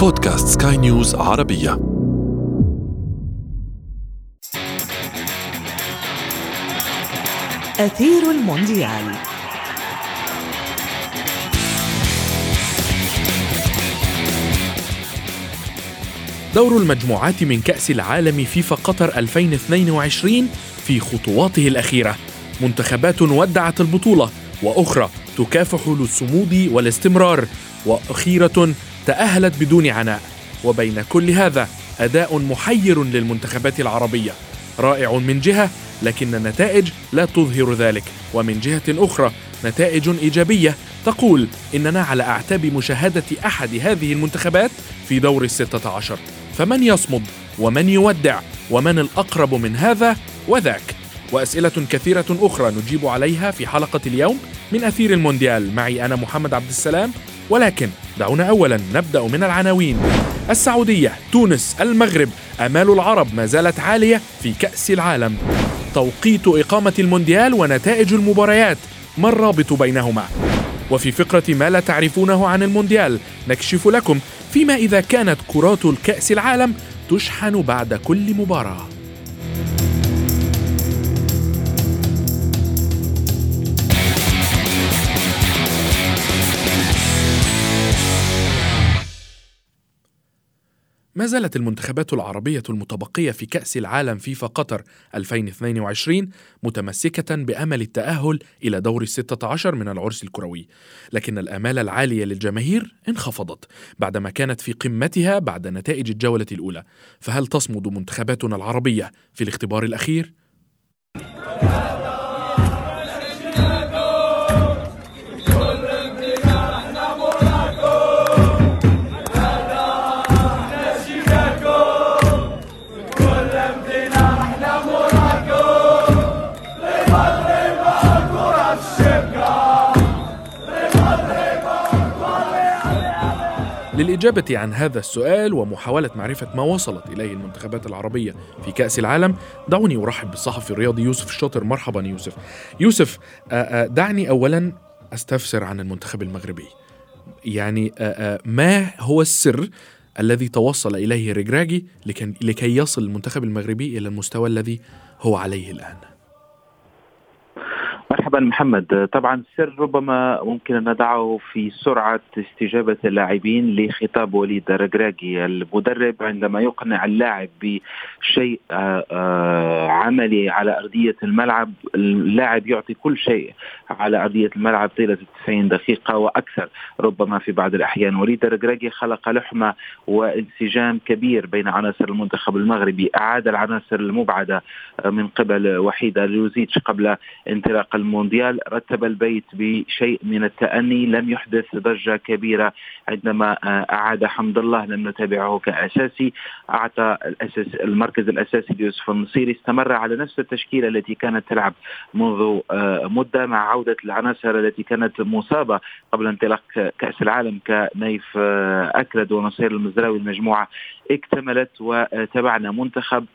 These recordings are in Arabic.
بودكاست سكاي نيوز عربية. أثير المونديال. دور المجموعات من كأس العالم فيفا قطر 2022 في خطواته الأخيرة. منتخبات ودعت البطولة وأخرى تكافح للصمود والاستمرار وأخيرة تأهلت بدون عناء. وبين كل هذا أداء محير للمنتخبات العربية. رائع من جهة لكن النتائج لا تظهر ذلك. ومن جهة أخرى نتائج إيجابية تقول إننا على أعتاب مشاهدة أحد هذه المنتخبات في دور الستة عشر. فمن يصمد؟ ومن يودع؟ ومن الأقرب من هذا؟ وذاك. وأسئلة كثيرة أخرى نجيب عليها في حلقة اليوم من أثير المونديال. معي أنا محمد عبد السلام ولكن دعونا أولا نبدأ من العناوين. السعودية تونس المغرب أمال العرب ما زالت عالية في كأس العالم. توقيت إقامة المونديال ونتائج المباريات ما الرابط بينهما؟ وفي فقرة ما لا تعرفونه عن المونديال نكشف لكم فيما إذا كانت كرات الكأس العالم تشحن بعد كل مباراة. ما زالت المنتخبات العربية المتبقية في كأس العالم فيفا قطر 2022 متمسكة بأمل التأهل إلى دور الستة عشر من العرس الكروي لكن الآمال العالية للجماهير انخفضت بعدما كانت في قمتها بعد نتائج الجولة الأولى فهل تصمد منتخباتنا العربية في الاختبار الأخير؟ للإجابة عن هذا السؤال ومحاولة معرفة ما وصلت إليه المنتخبات العربية في كأس العالم دعوني أرحب بالصحفي الرياضي يوسف الشاطر. مرحبا يوسف. يوسف دعني أولا أستفسر عن المنتخب المغربي. يعني ما هو السر الذي توصل إليه ريغراجي لكي يصل المنتخب المغربي إلى المستوى الذي هو عليه الآن؟ مرحبا محمد. طبعا السر ربما ممكن أن نضعه في سرعة استجابة اللاعبين لخطاب وليد رجراجي المدرب عندما يقنع اللاعب بشيء آه، آه، عملي على أرضية الملعب اللاعب يعطي كل شيء. على ارضيه الملعب طيلة 90 دقيقة وأكثر. ربما في بعض الأحيان وليد رجراجي خلق لحمة وانسجام كبير بين عناصر المنتخب المغربي. أعاد العناصر المبعدة من قبل وحيده لوزيتش قبل انطلاق المونديال. رتب البيت بشيء من التأني. لم يحدث ضجة كبيرة عندما أعاد حمد الله. لم نتابعه كأساسي. أعطى الأساس المركز الأساسي ليوسف النصيري. استمر على نفس التشكيلة التي كانت تلعب منذ آه، مدة مع عودة العناصر التي كانت مصابة قبل انطلاق كأس العالم كنيف آه، أكرد ونصير المزراوي المجموعة اكتملت وتبعنا منتخب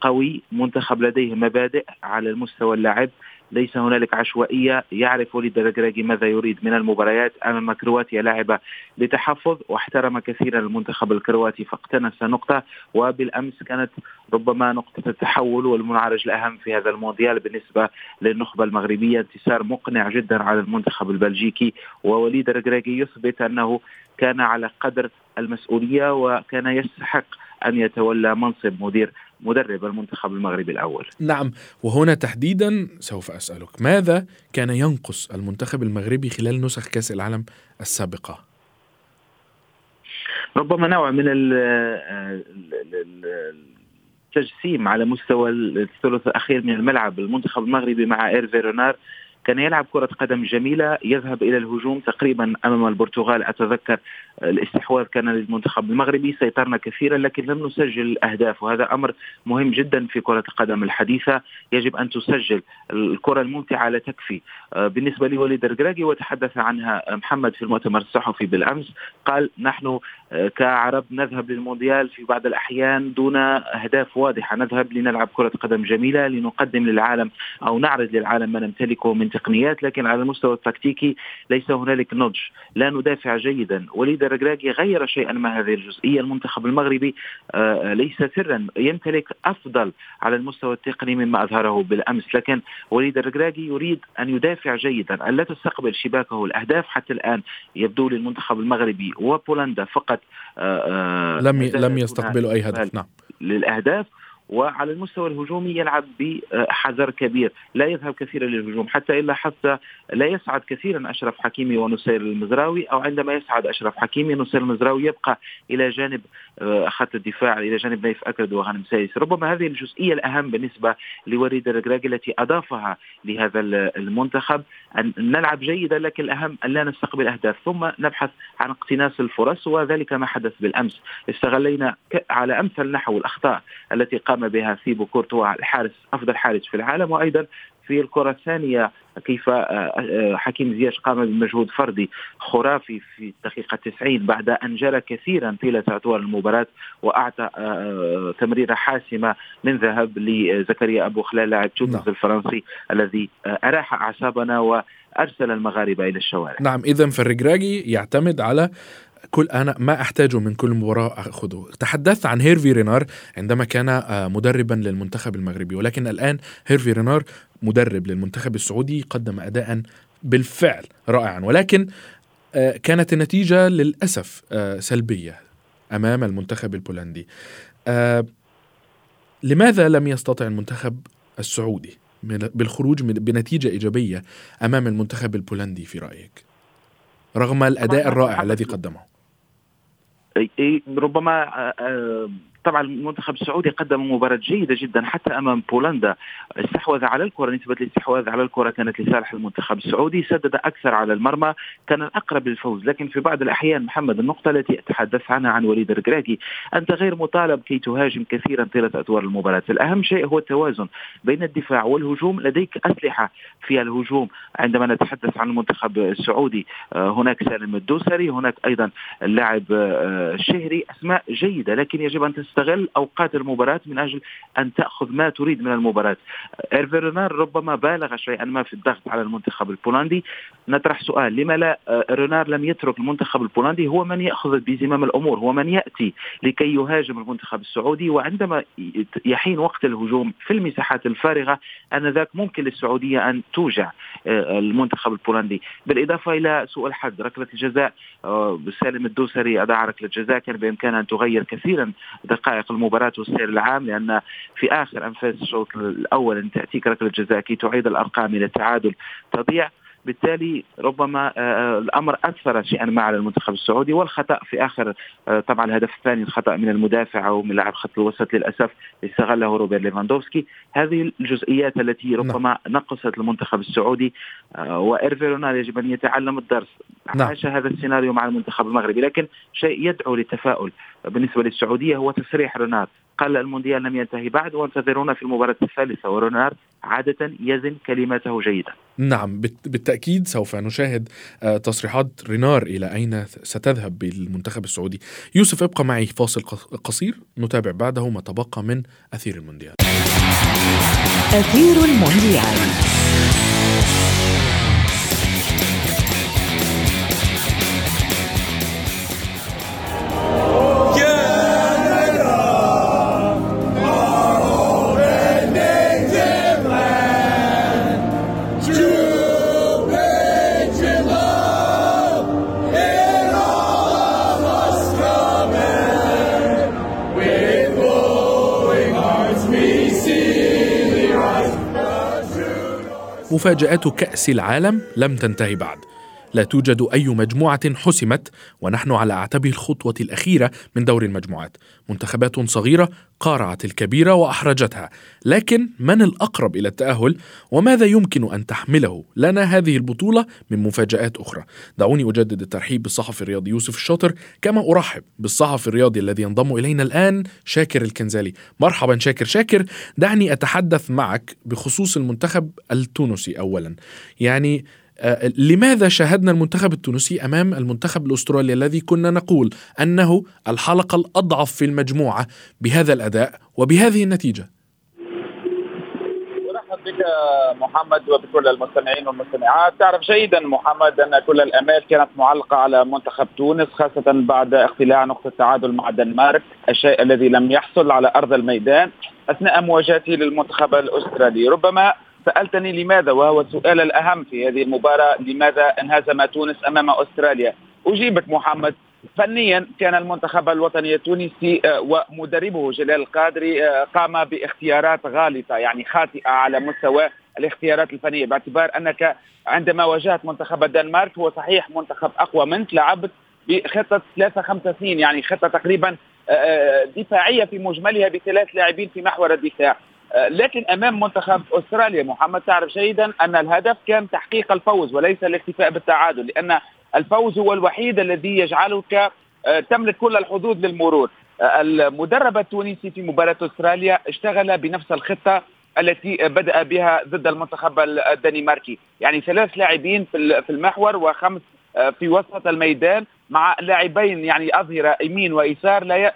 قوي منتخب لديه مبادئ على المستوى اللاعب. ليس هنالك عشوائية يعرف وليد الركراكي ماذا يريد من المباريات أمام كرواتيا لعب بتحفظ واحترم كثيرا المنتخب الكرواتي فاقتنص نقطة وبالأمس كانت ربما نقطة التحول والمنعرج الأهم في هذا المونديال بالنسبة للنخبة المغربية. انتصار مقنع جدا على المنتخب البلجيكي ووليد الركراكي يثبت أنه كان على قدر المسؤولية وكان يستحق أن يتولى منصب مدير مدرب المنتخب المغربي الأول. نعم وهنا تحديدا سوف أسألك ماذا كان ينقص المنتخب المغربي خلال نسخ كأس العالم السابقة؟ ربما نوع من التجسيم على مستوى الثلث الأخير من الملعب المنتخب المغربي مع إيرفي رونار كان يلعب كرة قدم جميلة يذهب إلى الهجوم تقريبا أمام البرتغال. أتذكر الاستحواذ كان للمنتخب المغربي سيطرنا كثيرا لكن لم نسجل أهداف وهذا أمر مهم جدا في كرة القدم الحديثة. يجب أن تسجل الكرة الممتعة لا تكفي. آه، بالنسبة لوليد الرجراجي وتحدث عنها محمد في المؤتمر الصحفي بالأمس قال نحن كعرب نذهب للمونديال في بعض الأحيان دون أهداف واضحة. نذهب لنلعب كرة قدم جميلة لنقدم للعالم أو نعرض للعالم ما نمتلكه من التقنيات لكن على المستوى التكتيكي ليس هنالك نضج. لا ندافع جيدا. وليد الركراكي غير شيئا ما هذه الجزئية. المنتخب المغربي آه، ليس سرا يمتلك أفضل على المستوى التقني مما أظهره بالأمس. لكن وليد الركراكي يريد أن يدافع جيدا ألا تستقبل شباكه. الأهداف حتى الآن يبدو للمنتخب المغربي وبولندا فقط لم لم يستقبلوا أي هدف. نعم. للأهداف وعلى المستوى الهجومي يلعب بحذر كبير. لا يذهب كثيرا للهجوم حتى إلا حتى لا يصعد كثيرا أشرف حكيمي ونصير المزراوي أو عندما يصعد أشرف حكيمي نصير المزراوي يبقى إلى جانب آه، خط الدفاع إلى جانب نايف أكرد وغانم سايس. ربما هذه الجزئية الأهم بالنسبة لوليد الركراكي التي أضافها لهذا المنتخب. أن نلعب جيدا لكن الأهم أن لا نستقبل أهداف ثم نبحث عن اقتناص الفرص وذلك ما حدث بالأمس. استغلينا على أمثل نحو الأخطاء التي قام بها ثيبو كورتوا الحارس أفضل حارس في العالم وأيضا في الكرة الثانية كيف آه، آه، حكيم زياش قام بمجهود فردي خرافي في الدقيقه 90 بعد أن جرى كثيرا طيلة اطوار المباراة وأعطى آه، تمريرة حاسمة من ذهب لزكريا أبو خلال لاعب تونس نعم. الفرنسي الذي أراح أعصابنا وأرسل المغاربة إلى الشوارع. نعم اذا فالرجراجي يعتمد على كل أنا ما أحتاجه من كل مباراة اخذه تحدثت عن هيرفي رينار عندما كان آه، مدربا للمنتخب المغربي ولكن الآن هيرفي رينار مدرب للمنتخب السعودي قدم اداء بالفعل رائعا. ولكن آه، كانت النتيجة للأسف آه، سلبية أمام المنتخب البولندي. لماذا لم يستطع المنتخب السعودي بالخروج بنتيجة إيجابية أمام المنتخب البولندي في رأيك؟ رغم الأداء الرائع الذي قدمه. ربما آه، آه، طبعا المنتخب السعودي قدم مباراة جيدة جدا حتى أمام بولندا. استحوذ على الكرة نسبة الاستحواذ على الكرة كانت لصالح المنتخب السعودي سدد أكثر على المرمى كان الأقرب للفوز. لكن في بعض الأحيان محمد النقطة التي أتحدث عنها عن وليد الركراكي أنت غير مطالب كي تهاجم كثيرا طيلة أدوار المباراة. الأهم شيء هو التوازن بين الدفاع والهجوم. لديك أسلحة في الهجوم. عندما نتحدث عن المنتخب السعودي آه، هناك سالم الدوسري هناك أيضا اللاعب آه، الشهري أسماء جيدة. لكن يجب أن تستغل أوقات المباراة من أجل أن تأخذ ما تريد من المباراة. ايرفي رونار ربما بالغ شيئا ما في الضغط على المنتخب البولندي. نطرح سؤال لما لا آه، رونار لم يترك المنتخب البولندي هو من يأخذ بزمام الأمور هو من يأتي لكي يهاجم المنتخب السعودي وعندما يحين وقت الهجوم في المساحات الفارغة آنذاك ممكن للسعودية أن توجع آه، المنتخب البولندي. بالإضافة إلى سوء الحظ ركلة الجزاء آه، سالم الدوسري اضاع ركلة الجزاء كان بامكانها أن تغير كثيرا دقائق المباراة والسير العام لأن في آخر أنفاس الشوط الأول ان تأتيك ركلة جزاء كي تعيد الأرقام إلى التعادل تضيع. بالتالي ربما آه، آه، الأمر أثر شيئا ما على المنتخب السعودي والخطأ في آخر آه، طبعا الهدف الثاني الخطأ من المدافع أو من لاعب خط الوسط للأسف استغله روبرت ليفاندوفسكي هذه الجزئيات التي نعم. ربما نقصت المنتخب السعودي وايرفي رونار يجب أن يتعلم الدرس نعم. عاش هذا السيناريو مع المنتخب المغربي لكن شيء يدعو للتفاؤل بالنسبة للسعودية هو تصريح رونار قال المونديال لم ينتهي بعد وانتظرونا في المباراة الثالثة ورونار عادة يزن كلماته جيدا. نعم بالتأكيد سوف نشاهد آه، تصريحات رينار إلى أين ستذهب بالمنتخب السعودي. يوسف ابقى معي فاصل قصير نتابع بعده ما تبقى من أثير المونديال. أثير المونديال. مفاجآت كأس العالم لم تنتهي بعد. لا توجد أي مجموعة حسمت ونحن على أعتاب الخطوة الأخيرة من دور المجموعات. منتخبات صغيرة قارعت الكبيرة وأحرجتها. لكن من الأقرب إلى التأهل؟ وماذا يمكن أن تحمله؟ لنا هذه البطولة من مفاجآت أخرى. دعوني أجدد الترحيب بالصحفي الرياضي يوسف الشاطر كما أرحب بالصحفي الرياضي الذي ينضم إلينا الآن شاكر الكنزالي. مرحبا شاكر. شاكر دعني أتحدث معك بخصوص المنتخب التونسي أولا. يعني لماذا شاهدنا المنتخب التونسي أمام المنتخب الأسترالي الذي كنا نقول أنه الحلقة الأضعف في المجموعة بهذا الأداء وبهذه النتيجة؟ بك محمد وبكل المستمعين والمستمعات تعرف جيدا محمد أن كل الأمال كانت معلقة على منتخب تونس خاصة بعد اختلاع نقطة التعادل مع الدنمارك الشيء الذي لم يحصل على أرض الميدان أثناء مواجهته للمنتخب الأسترالي ربما سألتني لماذا وهو السؤال الأهم في هذه المباراة لماذا انهزم تونس أمام أستراليا؟ أجيبك محمد. فنيا كان المنتخب الوطني التونسي آه، ومدربه جلال القادري آه، قام باختيارات غالطة يعني خاطئة على مستوى الاختيارات الفنية باعتبار أنك عندما واجهت منتخب الدنمارك هو صحيح منتخب أقوى منك لعبت بخطة ثلاثة خمسة سنين يعني خطة تقريبا آه، دفاعية في مجملها بثلاث لاعبين في محور الدفاع. لكن أمام منتخب أستراليا محمد تعرف جيدا أن الهدف كان تحقيق الفوز وليس الاكتفاء بالتعادل لأن الفوز هو الوحيد الذي يجعلك آه، تملك كل الحظوظ للمرور. آه، المدرب التونسي في مباراة أستراليا اشتغل بنفس الخطة التي بدأ بها ضد المنتخب الدنماركي. يعني ثلاث لاعبين في المحور وخمس آه، في وسط الميدان مع لاعبين يعني أظهرة يمين ويسار لا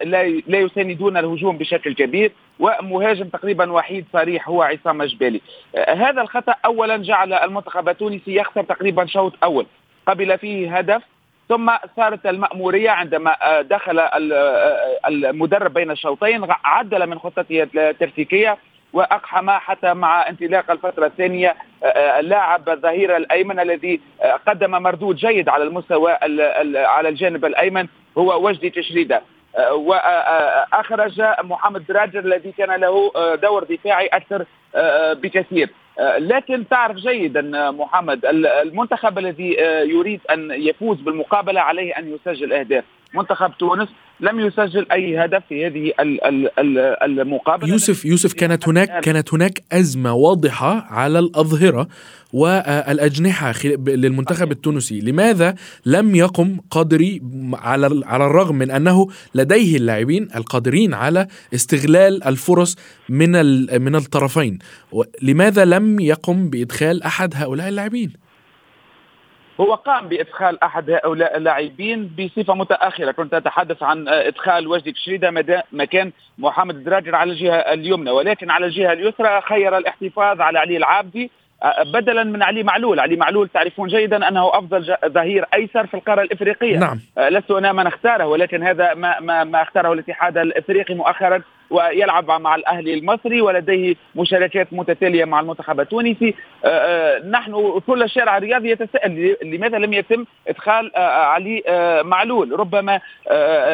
لا يساندون الهجوم بشكل كبير. ومهاجم تقريبا وحيد صريح هو عصام جبالي هذا الخطأ أولا جعل المنتخب التونسي يخسر تقريبا شوط أول. قبل فيه هدف ثم صارت المأمورية عندما آه، دخل آه، المدرب بين الشوطين عدل من خطته التكتيكية وأقحم حتى مع انطلاق الفترة الثانية آه، اللاعب الظهير الأيمن الذي قدم مردود جيد على المستوى على الجانب الأيمن هو وجدي تشريدة. واخرج محمد دراجر الذي كان له دور دفاعي أكثر بكثير. آه، لكن تعرف جيدا محمد المنتخب الذي آه، يريد أن يفوز بالمقابلة عليه أن يسجل أهداف. منتخب تونس لم يسجل أي هدف في هذه المقابلة. يوسف يوسف كانت هناك كانت هناك أزمة واضحة على الأظهرة والأجنحة للمنتخب التونسي. لماذا لم يقم قادري على على الرغم من أنه لديه اللاعبين القادرين على استغلال الفرص من من الطرفين؟ لماذا لم يقم بإدخال أحد هؤلاء اللاعبين؟ هو قام بإدخال أحد هؤلاء اللاعبين بصفة متأخرة. كنت أتحدث عن إدخال وجدي تشريدة مكان محمد دراجر على الجهة اليمنى. ولكن على الجهة اليسرى خير الاحتفاظ على علي العابدي. بدلا من علي معلول. علي معلول تعرفون جيدا أنه أفضل ظهير أيسر في القارة الإفريقية. نعم. لست أنا من اختاره ولكن هذا ما ما, ما اختاره الاتحاد الإفريقي مؤخرا. ويلعب مع الأهلي المصري ولديه مشاركات متتالية مع المنتخب التونسي. آه، آه، نحن كل الشارع الرياضي يتساءل لماذا لم يتم إدخال آه، علي معلول. ربما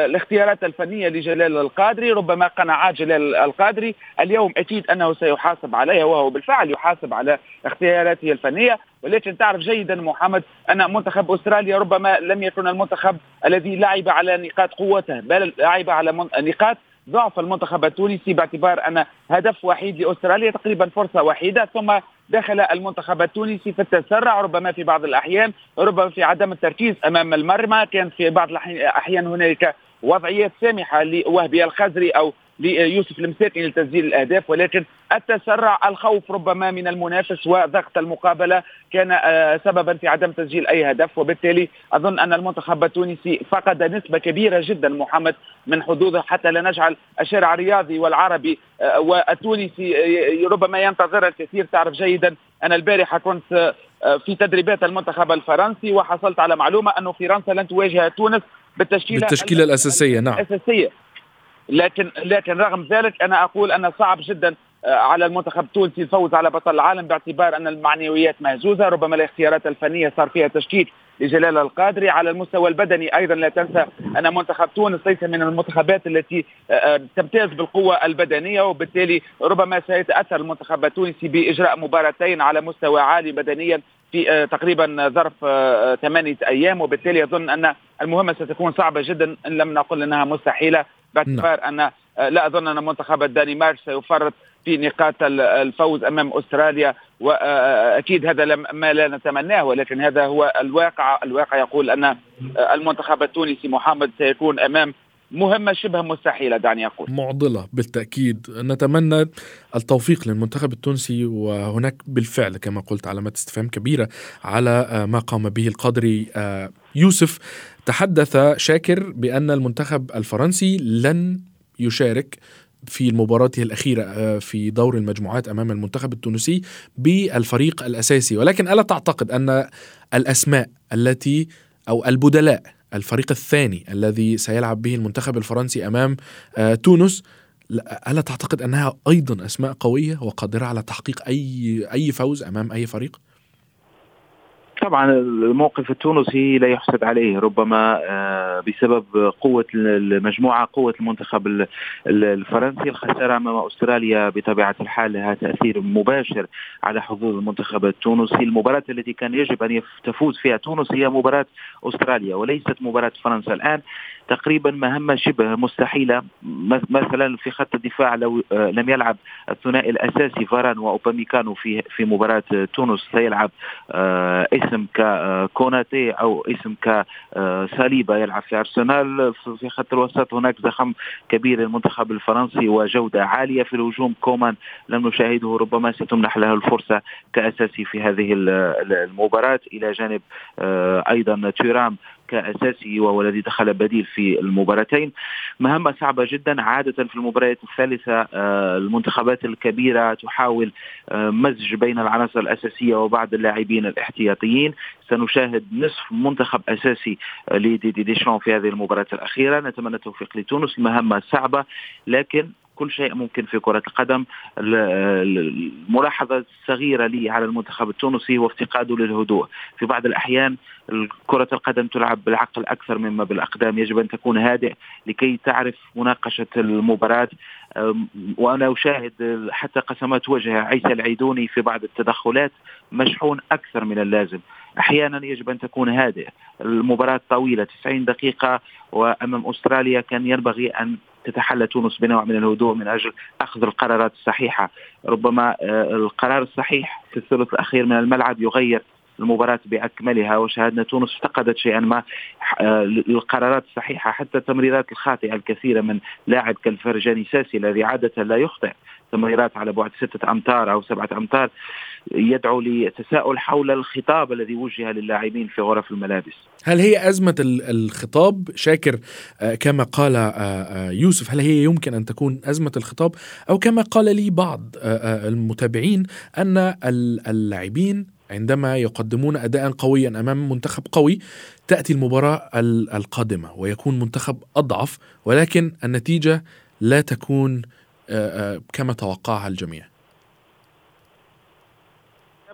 الاختيارات الفنية لجلال القادري ربما قناعات جلال القادري. اليوم أكيد أنه سيحاسب عليها وهو بالفعل يحاسب على اختياراته الفنية. ولكن تعرف جيدا محمد أن منتخب أستراليا ربما لم يكن المنتخب الذي لعب على نقاط قوته بل لعب على نقاط ضعف المنتخب التونسي باعتبار أن هدف وحيد لأستراليا تقريبا فرصة وحيدة ثم دخل المنتخب التونسي في التسرع ربما في بعض الأحيان ربما في عدم التركيز أمام المرمى. كان في بعض الأحيان هنالك وضعيات سامحة لوهبي الخزري أو ليوسف المساكي لتسجيل الأهداف ولكن التسرع الخوف ربما من المنافس وضغط المقابلة كان آه، سببا في عدم تسجيل أي هدف. وبالتالي أظن أن المنتخب التونسي فقد نسبة كبيرة جدا محمد من حظوظه حتى لا نجعل الشارع الرياضي والعربي آه، والتونسي آه، ربما ينتظر الكثير. تعرف جيدا أنا البارحة كنت في تدريبات المنتخب الفرنسي وحصلت على معلومة انه فرنسا لن تواجه تونس بالتشكيلة بالتشكيلة الأساسية نعم. الاساسيه لكن لكن رغم ذلك أنا أقول أن صعب جدا آه، على المنتخب التونسي الفوز على بطل العالم باعتبار أن المعنويات مهزوزة. ربما الاختيارات الفنية صار فيها تشكيك لجلال القادري. على المستوى البدني أيضا لا تنسى أن منتخب تونس ليس من المنتخبات التي آه، آه، تمتاز بالقوة البدنية. وبالتالي ربما سيتأثر المنتخب التونسي بإجراء مباراتين على مستوى عالي بدنيا. في تقريبا ظرف ثمانية أيام وبالتالي أظن أن المهمة ستكون صعبة جدا إن لم نقل أنها مستحيلة باعتبار نعم. أن لا أظن أن منتخب الدنمارك سيفرط في نقاط الفوز أمام أستراليا واكيد هذا ما لا نتمناه ولكن هذا هو الواقع، الواقع يقول أن المنتخب التونسي محمد سيكون أمام مهمة شبه مستحيلة دعني أقول. معضلة بالتأكيد. نتمنى التوفيق للمنتخب التونسي وهناك بالفعل كما قلت علامات استفهام كبيرة على ما قام به القادري يوسف. تحدث شاكر بأن المنتخب الفرنسي لن يشارك في مباراته الأخيرة آه، في دور المجموعات أمام المنتخب التونسي بالفريق الأساسي. ولكن ألا تعتقد أن الأسماء التي أو البدلاء الفريق الثاني الذي سيلعب به المنتخب الفرنسي أمام آه، تونس ألا تعتقد أنها أيضا أسماء قوية وقادرة على تحقيق أي أي فوز أمام أي فريق؟ طبعا الموقف التونسي لا يحسد عليه ربما آه، بسبب قوة المجموعة قوة المنتخب الفرنسي. الخسارة أمام أستراليا بطبيعة الحال لها تأثير مباشر على حظوظ المنتخب التونسي. المباراة التي كان يجب أن تفوز فيها تونس هي مباراة أستراليا وليست مباراة فرنسا. الآن تقريبا مهمة شبه مستحيلة. مثلا في خط الدفاع لو آه، لم يلعب الثنائي الأساسي فاران وأوباميكانو في في مباراة تونس سيلعب آه، اسم ككوناتي أو اسم كساليبا يلعب في أرسنال. في خط الوسط هناك زخم كبير للمنتخب الفرنسي وجودة عالية في الهجوم. كومان لم نشاهده ربما ستمنح له الفرصة كأساسي في هذه المباراة. إلى جانب آه، أيضا تيرام كأساسي وهو الذي دخل بديل في المباراتين. مهمة صعبة جدا. عادة في المباريات الثالثة آه، المنتخبات الكبيرة تحاول آه، مزج بين العناصر الأساسية وبعض اللاعبين الاحتياطيين. سنشاهد نصف منتخب أساسي لدي دي ديشان في هذه المباراة الأخيرة. نتمنى التوفيق لتونس. المهمة صعبة لكن كل شيء ممكن في كرة القدم. الملاحظة الصغيرة لي على المنتخب التونسي هو افتقاده للهدوء. في بعض الأحيان كرة القدم تلعب بالعقل أكثر مما بالأقدام. يجب أن تكون هادئ لكي تعرف مناقشة المباراة. وأنا أشاهد حتى قسمات وجه عيسى العيدوني في بعض التدخلات مشحون أكثر من اللازم. أحيانا يجب أن تكون هادئ. المباراة طويلة 90 دقيقة وأمام أستراليا كان ينبغي أن تتحلى تونس بنوع من الهدوء من أجل أخذ القرارات الصحيحة. ربما آه، القرار الصحيح في الثلث الأخير من الملعب يغير المباراة بأكملها وشاهدنا تونس افتقدت شيئا ما آه، القرارات الصحيحة حتى التمريرات الخاطئة الكثيرة من لاعب كالفرجاني ساسي الذي عادة لا يخطئ. تمريرات على بعد ستة أمتار أو سبعة أمتار. يدعو لتساؤل حول الخطاب الذي وجه للاعبين في غرف الملابس. هل هي أزمة الخطاب؟ شاكر آه، كما قال آه، يوسف هل هي يمكن أن تكون أزمة الخطاب؟ أو كما قال لي بعض المتابعين أن اللاعبين عندما يقدمون أداء قويا أمام منتخب قوي تأتي المباراة القادمة ويكون منتخب أضعف ولكن النتيجة لا تكون كما توقعها الجميع.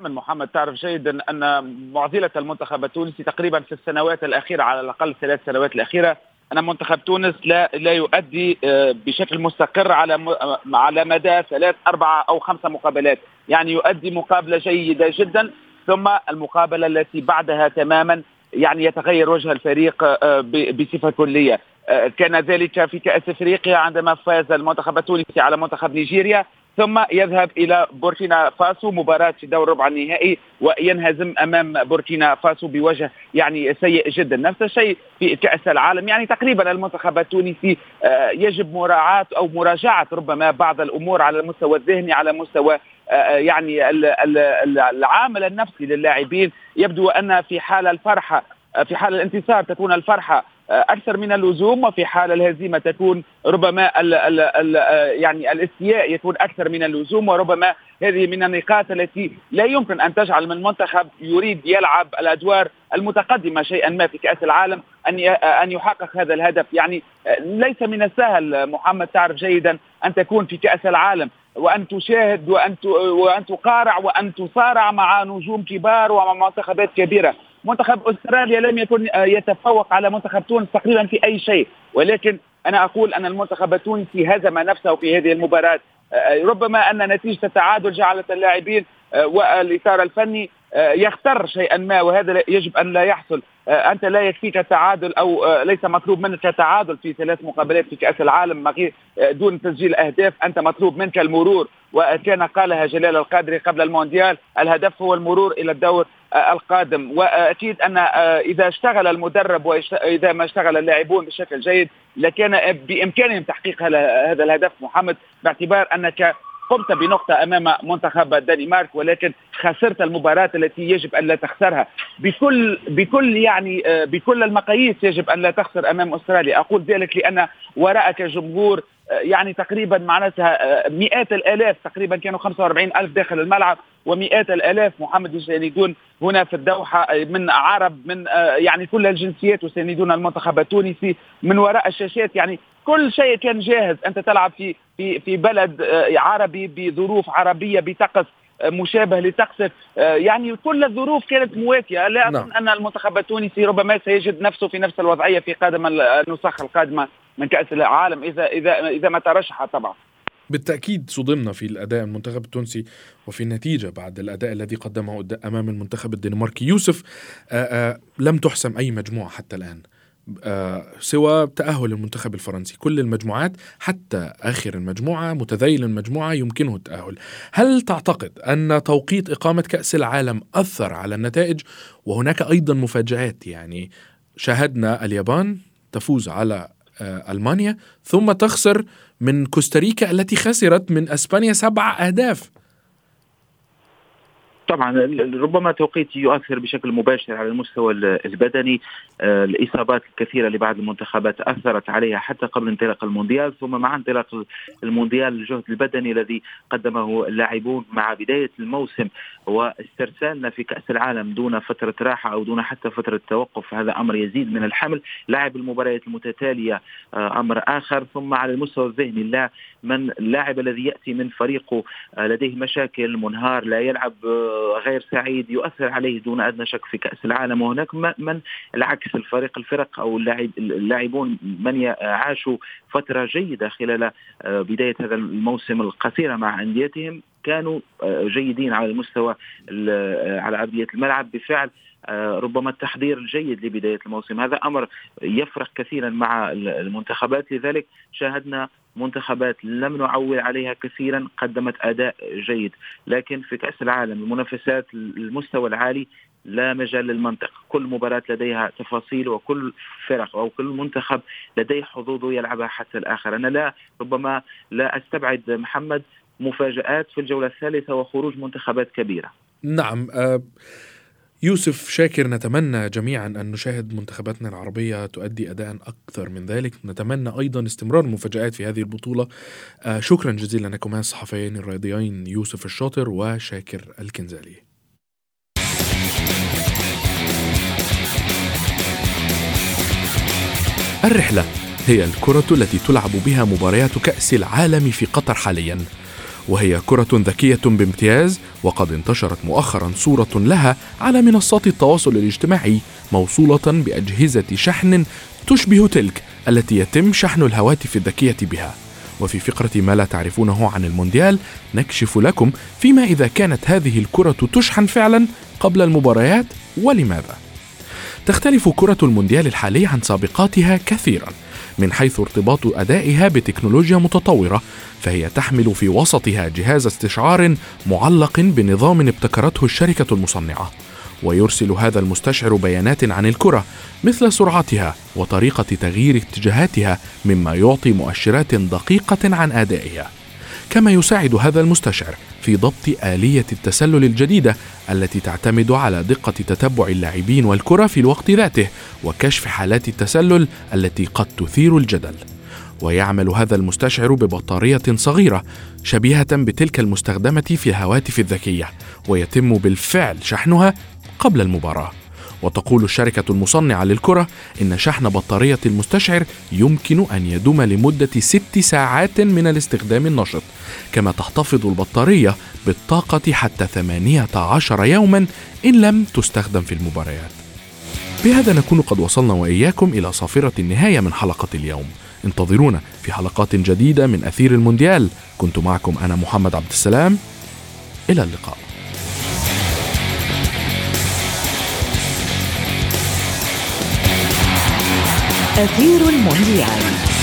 من محمد تعرف جيدا أن معضلة المنتخب التونسي تقريبا في السنوات الأخيرة على الأقل ثلاث سنوات الأخيرة أن منتخب تونس لا لا يؤدي بشكل مستقر على على مدى ثلاث اربعه أو خمسه مقابلات، يعني يؤدي مقابلة جيدة جدا ثم المقابلة التي بعدها تماما يعني يتغير وجه الفريق آه، بصفة كلية. آه، كان ذلك في كأس إفريقيا عندما فاز المنتخب التونسي على منتخب نيجيريا. ثم يذهب إلى بوركينا فاسو. مباراة في دور ربع النهائي وينهزم أمام بوركينا فاسو بوجه يعني سيء جدا. نفس الشيء في كأس العالم. يعني تقريبا المنتخب التونسي آه، يجب مراعاة أو مراجعة ربما بعض الأمور على المستوى الذهني على مستوى آه، آه، يعني العامل النفسي للاعبين. يبدو أن في حال الفرحة في حال الانتصار تكون الفرحة أكثر من اللزوم وفي حال الهزيمة تكون ربما ال ال ال يعني الاستياء يكون أكثر من اللزوم وربما هذه من النقاط التي لا يمكن أن تجعل من منتخب يريد يلعب الأدوار المتقدمة شيئا ما في كأس العالم أن أن يحقق هذا الهدف. يعني ليس من السهل محمد تعرف جيدا أن تكون في كأس العالم وأن تشاهد وأن وأن تقارع وأن تصارع مع نجوم كبار ومع منتخبات كبيرة. منتخب أستراليا لم يكن يتفوق على منتخب تونس تقريبا في أي شيء. ولكن أنا أقول أن المنتخب التونسي هزم نفسه في هذه المباراة. ربما أن نتيجة التعادل جعلت اللاعبين والإطار الفني يختر شيئا ما وهذا يجب أن لا يحصل. أنت لا يكفيك التعادل أو ليس مطلوب منك التعادل في ثلاث مقابلات في كأس العالم دون تسجيل أهداف. أنت مطلوب منك المرور وكان قالها جلال القادري قبل المونديال الهدف هو المرور إلى الدور القادم. وأكيد أن إذا اشتغل المدرب واذا ما اشتغل اللاعبون بشكل جيد لكان بإمكانهم تحقيق هذا الهدف. محمد باعتبار أنك قمت بنقطة أمام منتخب الدنمارك ولكن خسرت المباراة التي يجب أن لا تخسرها. بكل بكل يعني بكل المقاييس يجب أن لا تخسر أمام أستراليا. أقول ذلك لأن وراءك جمهور يعني تقريبا معناتها مئات الآلاف تقريبا كانوا 45 ألف داخل الملعب ومئات الآلاف محمد يساندون هنا في الدوحة من عرب من يعني كل الجنسيات يساندون المنتخب التونسي من وراء الشاشات. يعني كل شيء كان جاهز. أنت تلعب في في في بلد عربي بظروف عربية بطقس مشابه لتقصف يعني كل الظروف كانت مواتية. لا أظن نعم. أن المنتخب التونسي ربما سيجد نفسه في نفس الوضعية في قادم النسخ القادمة. من كأس العالم إذا إذا إذا ما ترشح طبعا. بالتأكيد صدمنا في الأداء المنتخب التونسي وفي النتيجة بعد الأداء الذي قدمه أمام المنتخب الدنماركي. يوسف آآ آآ لم تحسم أي مجموعة حتى الآن سوى تأهل المنتخب الفرنسي. كل المجموعات حتى آخر المجموعة متذيل المجموعة يمكنه التأهل. هل تعتقد أن توقيت إقامة كأس العالم أثر على النتائج؟ وهناك أيضا مفاجآت يعني شاهدنا اليابان تفوز على ألمانيا ثم تخسر من كوستاريكا التي خسرت من أسبانيا سبع أهداف. طبعا ربما توقيت يؤثر بشكل مباشر على المستوى البدني. آه، الإصابات الكثيرة لبعض المنتخبات أثرت عليها حتى قبل انطلاق المونديال ثم مع انطلاق المونديال الجهد البدني الذي قدمه اللاعبون مع بداية الموسم. واسترسالنا في كأس العالم دون فترة راحة أو دون حتى فترة توقف. هذا أمر يزيد من الحمل. لعب المباريات المتتالية آه، أمر آخر. ثم على المستوى الذهني لا من اللاعب الذي يأتي من فريقه آه، لديه مشاكل منهار لا يلعب غير سعيد يؤثر عليه دون أدنى شك في كأس العالم. وهناك من العكس الفريق الفرق أو اللاعب اللاعبون من عاشوا فترة جيدة خلال آه، بداية هذا الموسم القصيره مع أنديتهم كانوا آه، جيدين على المستوى آه، على أرضية الملعب. بفعل ربما التحضير الجيد لبداية الموسم. هذا أمر يفرق كثيرا مع المنتخبات. لذلك شاهدنا منتخبات لم نعول عليها كثيرا قدمت أداء جيد. لكن في كأس العالم المنافسات المستوى العالي لا مجال للمنطق. كل مباراة لديها تفاصيل وكل فرق أو كل منتخب لديه حظوظه يلعبها حتى الآخر. أنا لا ربما لا أستبعد محمد مفاجآت في الجولة الثالثة وخروج منتخبات كبيرة. نعم أه يوسف شاكر نتمنى جميعا أن نشاهد منتخباتنا العربية تؤدي أداء أكثر من ذلك. نتمنى أيضا استمرار المفاجآت في هذه البطولة. آه شكرا جزيلا لكم الصحفيين الرياضيين يوسف الشاطر وشاكر الكنزالي. الرحلة هي الكرة التي تلعب بها مباريات كأس العالم في قطر حاليا. وهي كرة ذكية بامتياز وقد انتشرت مؤخرا صورة لها على منصات التواصل الاجتماعي موصولة بأجهزة شحن تشبه تلك التي يتم شحن الهواتف الذكية بها. وفي فقرة ما لا تعرفونه عن المونديال نكشف لكم فيما إذا كانت هذه الكرة تشحن فعلا قبل المباريات ولماذا. تختلف كرة المونديال الحالي عن سابقاتها كثيرا من حيث ارتباط أدائها بتكنولوجيا متطورة فهي تحمل في وسطها جهاز استشعار معلق بنظام ابتكرته الشركة المصنعة. ويرسل هذا المستشعر بيانات عن الكرة مثل سرعتها وطريقة تغيير اتجاهاتها مما يعطي مؤشرات دقيقة عن أدائها. كما يساعد هذا المستشعر في ضبط آلية التسلل الجديدة التي تعتمد على دقة تتبع اللاعبين والكرة في الوقت ذاته وكشف حالات التسلل التي قد تثير الجدل. ويعمل هذا المستشعر ببطارية صغيرة شبيهة بتلك المستخدمة في الهواتف الذكية ويتم بالفعل شحنها قبل المباراة. وتقول الشركة المصنعة للكرة إن شحن بطارية المستشعر يمكن أن يدوم لمدة ست ساعات من الاستخدام النشط كما تحتفظ البطارية بالطاقة حتى 18 يوما إن لم تستخدم في المباريات. بهذا نكون قد وصلنا وإياكم إلى صافرة النهاية من حلقة اليوم. انتظرونا في حلقات جديدة من أثير المونديال. كنت معكم أنا محمد عبد السلام. إلى اللقاء. أثير المونديال.